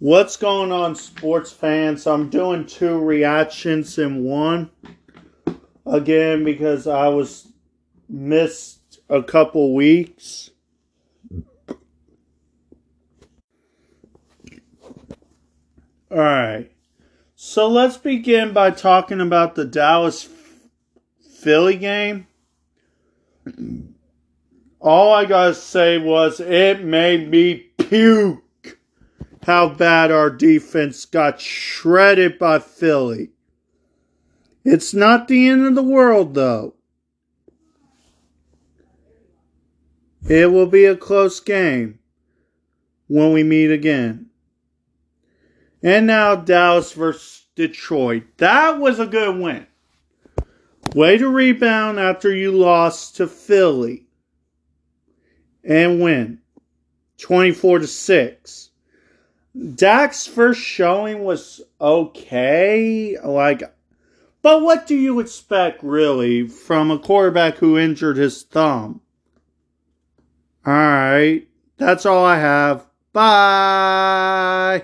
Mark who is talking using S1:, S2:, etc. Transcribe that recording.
S1: What's going on, sports fans? I'm doing two reactions in one. Again, because I was missed a couple weeks. Alright. So let's begin by talking about the Dallas Philly game. All I gotta say was it made me puke how bad our defense got shredded by Philly. It's not the end of the world, though. It will be a close game when we meet again. And now Dallas versus Detroit. That was a good win. Way to rebound after you lost to Philly and win 24 to 6. Dak's first showing was okay. Like, but what do you expect, really, from a quarterback who injured his thumb? All right. That's all I have. Bye.